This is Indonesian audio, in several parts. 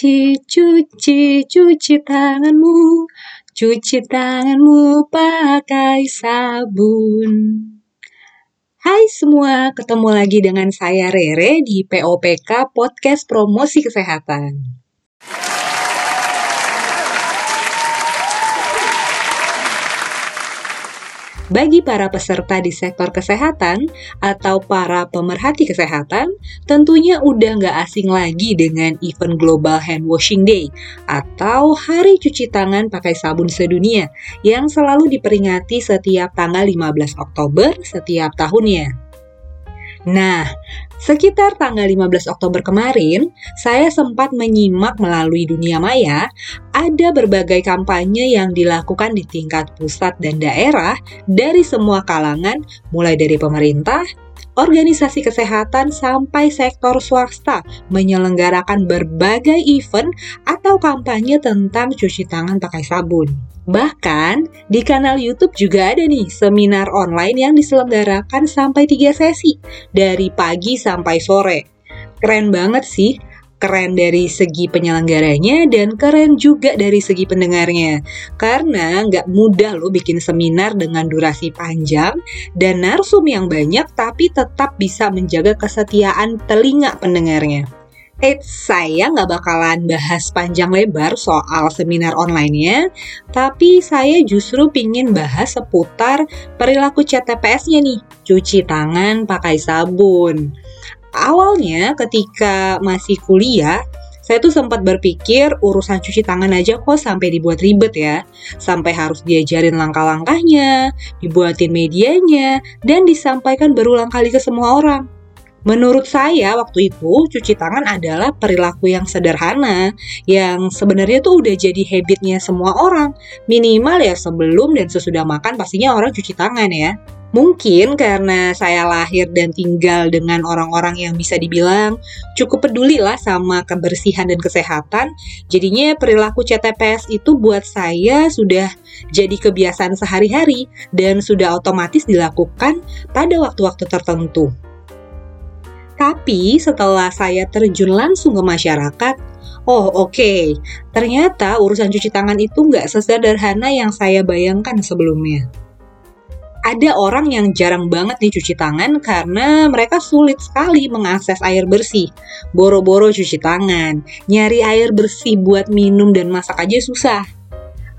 Cuci, cuci, cuci tanganmu. Cuci tanganmu pakai sabun. Hai semua, ketemu lagi dengan saya Rere di POPK Podcast Promosi Kesehatan. Bagi para peserta di sektor kesehatan atau para pemerhati kesehatan, tentunya udah nggak asing lagi dengan event Global Hand Washing Day atau Hari Cuci Tangan Pakai Sabun Sedunia yang selalu diperingati setiap tanggal 15 Oktober setiap tahunnya. Nah, sekitar tanggal 15 Oktober kemarin, saya sempat menyimak melalui dunia maya ada berbagai kampanye yang dilakukan di tingkat pusat dan daerah dari semua kalangan, mulai dari pemerintah, organisasi kesehatan sampai sektor swasta menyelenggarakan berbagai event atau kampanye tentang cuci tangan pakai sabun. Bahkan di kanal YouTube juga ada nih seminar online yang diselenggarakan sampai 3 sesi dari pagi sampai sore. Keren banget sih, keren dari segi penyelenggaranya dan keren juga dari segi pendengarnya. Karena nggak mudah loh bikin seminar dengan durasi panjang dan narsum yang banyak tapi tetap bisa menjaga kesetiaan telinga pendengarnya. Eh, saya nggak bakalan bahas panjang lebar soal seminar online-nya, tapi saya justru pingin bahas seputar perilaku CTPS-nya nih, cuci tangan pakai sabun. Awalnya ketika masih kuliah, saya tuh sempat berpikir urusan cuci tangan aja kok sampai dibuat ribet ya. Sampai harus diajarin langkah-langkahnya, dibuatin medianya, dan disampaikan berulang kali ke semua orang. Menurut saya waktu itu cuci tangan adalah perilaku yang sederhana yang sebenarnya tuh udah jadi habitnya semua orang. Minimal ya sebelum dan sesudah makan pastinya orang cuci tangan ya. Mungkin karena saya lahir dan tinggal dengan orang-orang yang bisa dibilang cukup peduli lah sama kebersihan dan kesehatan, jadinya perilaku CTPS itu buat saya sudah jadi kebiasaan sehari-hari dan sudah otomatis dilakukan pada waktu-waktu tertentu. Tapi setelah saya terjun langsung ke masyarakat, oh oke, okay, ternyata urusan cuci tangan itu nggak sesederhana yang saya bayangkan sebelumnya. Ada orang yang jarang banget nih cuci tangan karena mereka sulit sekali mengakses air bersih. Boro-boro cuci tangan, nyari air bersih buat minum dan masak aja susah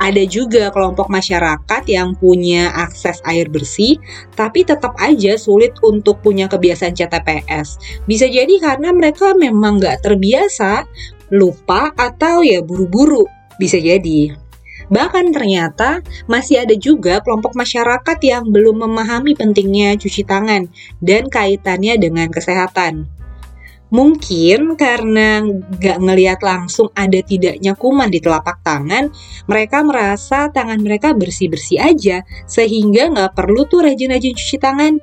ada juga kelompok masyarakat yang punya akses air bersih, tapi tetap aja sulit untuk punya kebiasaan CTPS. Bisa jadi karena mereka memang nggak terbiasa, lupa, atau ya buru-buru. Bisa jadi. Bahkan ternyata masih ada juga kelompok masyarakat yang belum memahami pentingnya cuci tangan dan kaitannya dengan kesehatan. Mungkin karena nggak ngelihat langsung ada tidaknya kuman di telapak tangan, mereka merasa tangan mereka bersih-bersih aja, sehingga nggak perlu tuh rajin-rajin cuci tangan.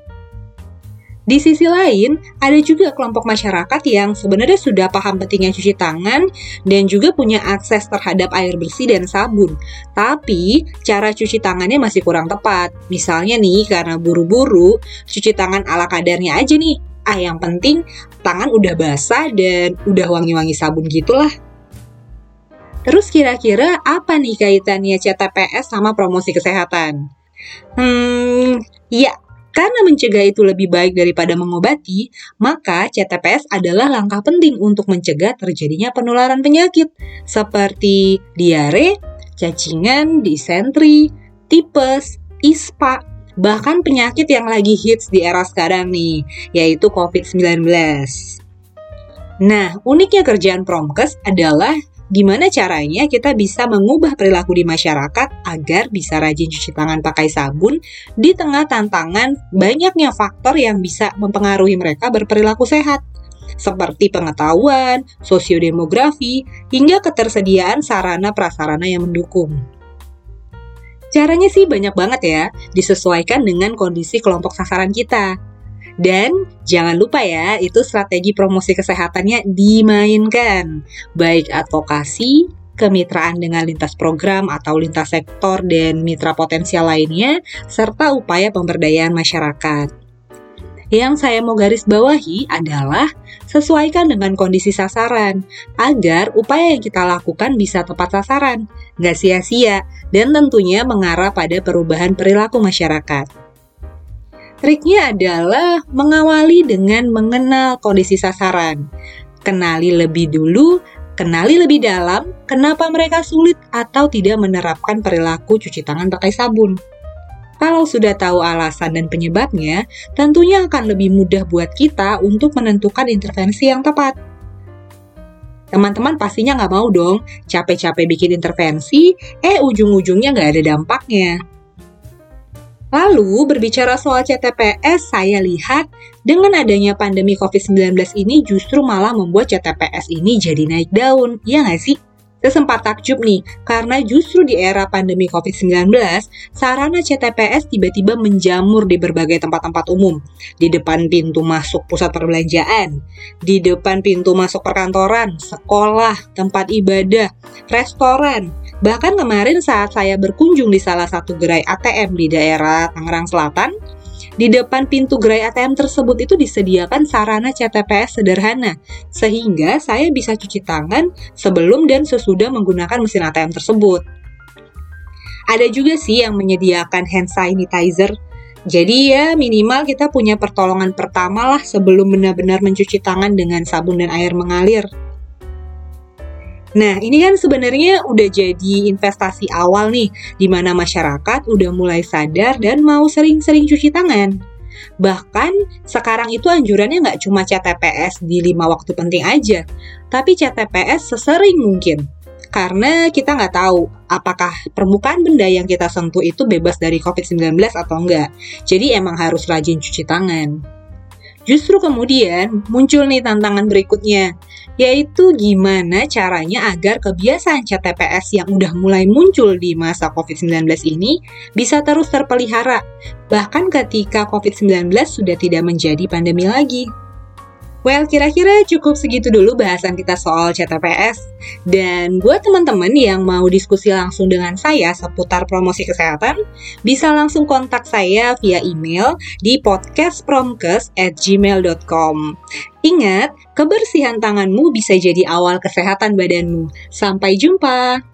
Di sisi lain, ada juga kelompok masyarakat yang sebenarnya sudah paham pentingnya cuci tangan dan juga punya akses terhadap air bersih dan sabun. Tapi, cara cuci tangannya masih kurang tepat. Misalnya nih, karena buru-buru, cuci tangan ala kadarnya aja nih, ah yang penting tangan udah basah dan udah wangi-wangi sabun gitulah. Terus kira-kira apa nih kaitannya CTPS sama promosi kesehatan? Hmm, ya, karena mencegah itu lebih baik daripada mengobati, maka CTPS adalah langkah penting untuk mencegah terjadinya penularan penyakit seperti diare, cacingan, disentri, tipes, ispa, bahkan penyakit yang lagi hits di era sekarang nih, yaitu COVID-19. Nah, uniknya kerjaan Promkes adalah gimana caranya kita bisa mengubah perilaku di masyarakat agar bisa rajin cuci tangan pakai sabun di tengah tantangan banyaknya faktor yang bisa mempengaruhi mereka berperilaku sehat seperti pengetahuan, sosiodemografi, hingga ketersediaan sarana prasarana yang mendukung. Caranya sih banyak banget ya, disesuaikan dengan kondisi kelompok sasaran kita. Dan jangan lupa ya, itu strategi promosi kesehatannya dimainkan. Baik advokasi, kemitraan dengan lintas program atau lintas sektor dan mitra potensial lainnya, serta upaya pemberdayaan masyarakat. Yang saya mau garis bawahi adalah sesuaikan dengan kondisi sasaran, agar upaya yang kita lakukan bisa tepat sasaran, nggak sia-sia, dan tentunya mengarah pada perubahan perilaku masyarakat. Triknya adalah mengawali dengan mengenal kondisi sasaran. Kenali lebih dulu, kenali lebih dalam kenapa mereka sulit atau tidak menerapkan perilaku cuci tangan pakai sabun. Kalau sudah tahu alasan dan penyebabnya, tentunya akan lebih mudah buat kita untuk menentukan intervensi yang tepat. Teman-teman pastinya nggak mau dong capek-capek bikin intervensi, eh ujung-ujungnya nggak ada dampaknya. Lalu, berbicara soal CTPS, saya lihat dengan adanya pandemi COVID-19 ini justru malah membuat CTPS ini jadi naik daun, ya nggak sih? Saya sempat takjub nih, karena justru di era pandemi COVID-19, sarana CTPS tiba-tiba menjamur di berbagai tempat-tempat umum. Di depan pintu masuk pusat perbelanjaan, di depan pintu masuk perkantoran, sekolah, tempat ibadah, restoran. Bahkan kemarin saat saya berkunjung di salah satu gerai ATM di daerah Tangerang Selatan, di depan pintu gerai ATM tersebut itu disediakan sarana CTPS sederhana, sehingga saya bisa cuci tangan sebelum dan sesudah menggunakan mesin ATM tersebut. Ada juga sih yang menyediakan hand sanitizer. Jadi ya minimal kita punya pertolongan pertama lah sebelum benar-benar mencuci tangan dengan sabun dan air mengalir. Nah, ini kan sebenarnya udah jadi investasi awal nih, di mana masyarakat udah mulai sadar dan mau sering-sering cuci tangan. Bahkan sekarang itu anjurannya nggak cuma CTPS di lima waktu penting aja, tapi CTPS sesering mungkin. Karena kita nggak tahu apakah permukaan benda yang kita sentuh itu bebas dari COVID-19 atau enggak. Jadi emang harus rajin cuci tangan. Justru kemudian muncul nih tantangan berikutnya, yaitu gimana caranya agar kebiasaan CTPS yang udah mulai muncul di masa COVID-19 ini bisa terus terpelihara, bahkan ketika COVID-19 sudah tidak menjadi pandemi lagi. Well, kira-kira cukup segitu dulu bahasan kita soal CTPS. Dan buat teman-teman yang mau diskusi langsung dengan saya seputar promosi kesehatan, bisa langsung kontak saya via email di podcastpromkes@gmail.com. Ingat, kebersihan tanganmu bisa jadi awal kesehatan badanmu. Sampai jumpa.